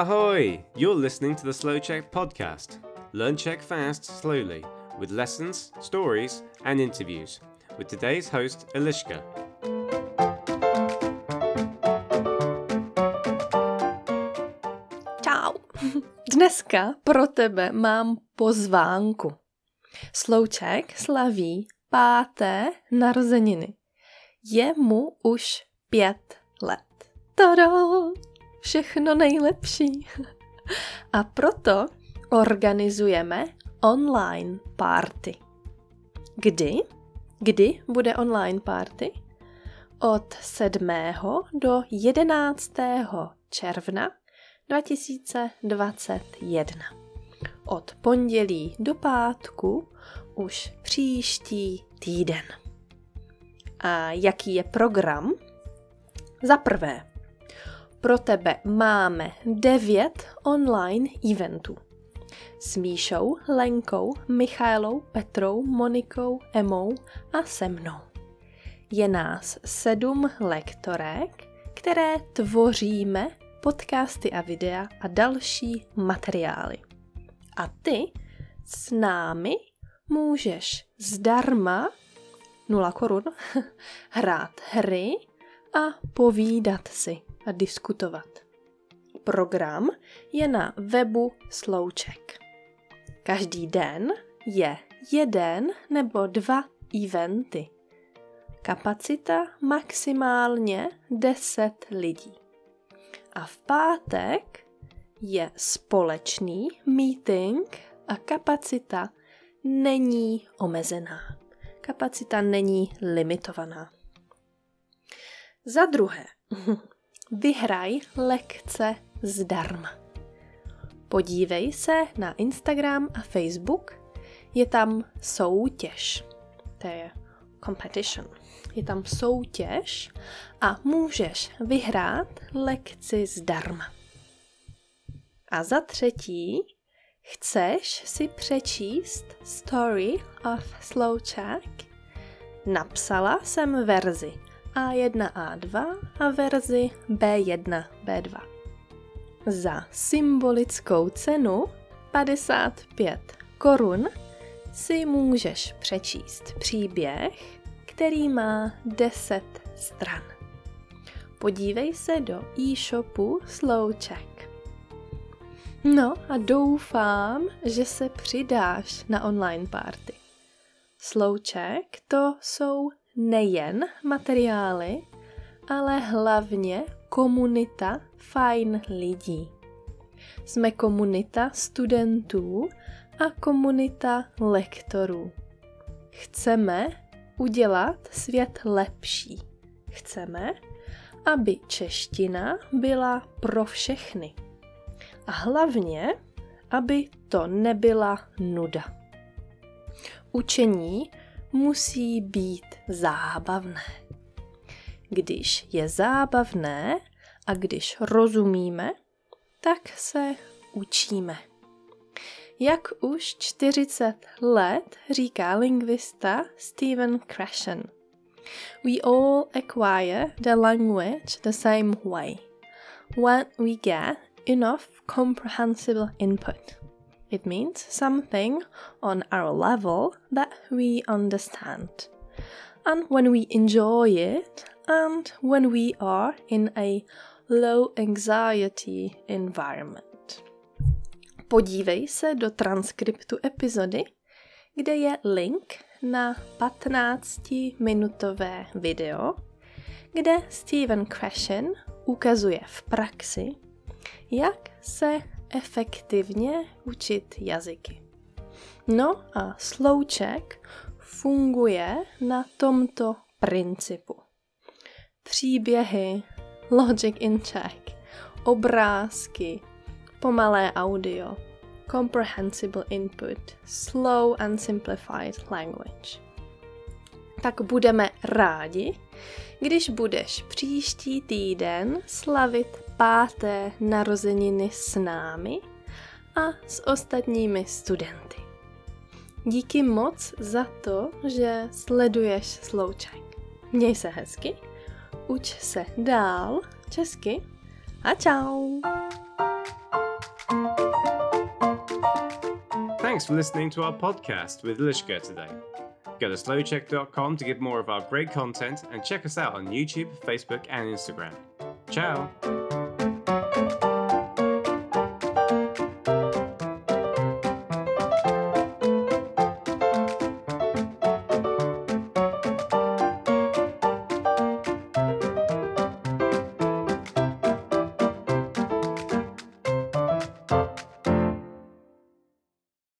Ahoy! You're listening to the Slow Check podcast. Learn Czech fast, slowly, with lessons, stories, and interviews. With today's host, Eliška. Čau! Dneska pro tebe mám pozvánku. Slouček slaví páté narozeniny. Je mu už pět let. Tada! Všechno nejlepší. A proto organizujeme online party. Kdy? Kdy bude online party? Od 7. do 11. června 2021. Od pondělí do pátku už příští týden. A jaký je program? Za prvé, pro tebe máme 9 online eventů. S Míšou, Lenkou, Michailou, Petrou, Monikou, Emou a se mnou. Je nás sedm lektorek, které tvoříme podcasty a videa a další materiály. A ty s námi můžeš zdarma 0 korun hrát hry a povídat si a diskutovat. Program je na webu Slouček. Každý den je jeden nebo dva eventy. Kapacita maximálně 10 lidí. A v pátek je společný meeting a kapacita není omezená. Kapacita není limitovaná. Za druhé, vyhraj lekce zdarma. Podívej se na Instagram a Facebook, je tam soutěž. To je competition. Je tam soutěž a můžeš vyhrát lekci zdarma. A za třetí, chceš si přečíst Story of Check? Napsala jsem verzi A1, A2 a verzi B1, B2. Za symbolickou cenu 55 korun si můžeš přečíst příběh, který má 10 stran. Podívej se do e-shopu Slowcheck. No a doufám, že se přidáš na online party. Slowcheck to jsou nejen materiály, ale hlavně komunita fajn lidí. Jsme komunita studentů a komunita lektorů. Chceme udělat svět lepší. Chceme, aby čeština byla pro všechny. A hlavně, aby to nebyla nuda. Učení musí být zábavné. Když je zábavné a když rozumíme, tak se učíme. Jak už 40 let říká lingvista Stephen Krashen. We all acquire the language the same way when we get enough comprehensible input. It means something on our level that we understand. And when we enjoy it, and when we are in a low anxiety environment. Podívej se do transkriptu epizody, kde je link na 15-minutové video, kde Steven Krashen ukazuje v praxi, jak se efektivně učit jazyky. No a slouček funguje na tomto principu. Příběhy, logic in Czech, obrázky, pomalé audio, comprehensible input, slow and simplified language. Tak budeme rádi, když budeš příští týden slavit páté narozeniny s námi a s ostatními studenty. Díky moc za to, že sleduješ Sloučajk. Měj se hezky, uč se dál česky a čau! Thanks for listening to our podcast with Lishka today. Go to slowcheck.com to get more of our great content and check us out on YouTube, Facebook, and Instagram. Ciao!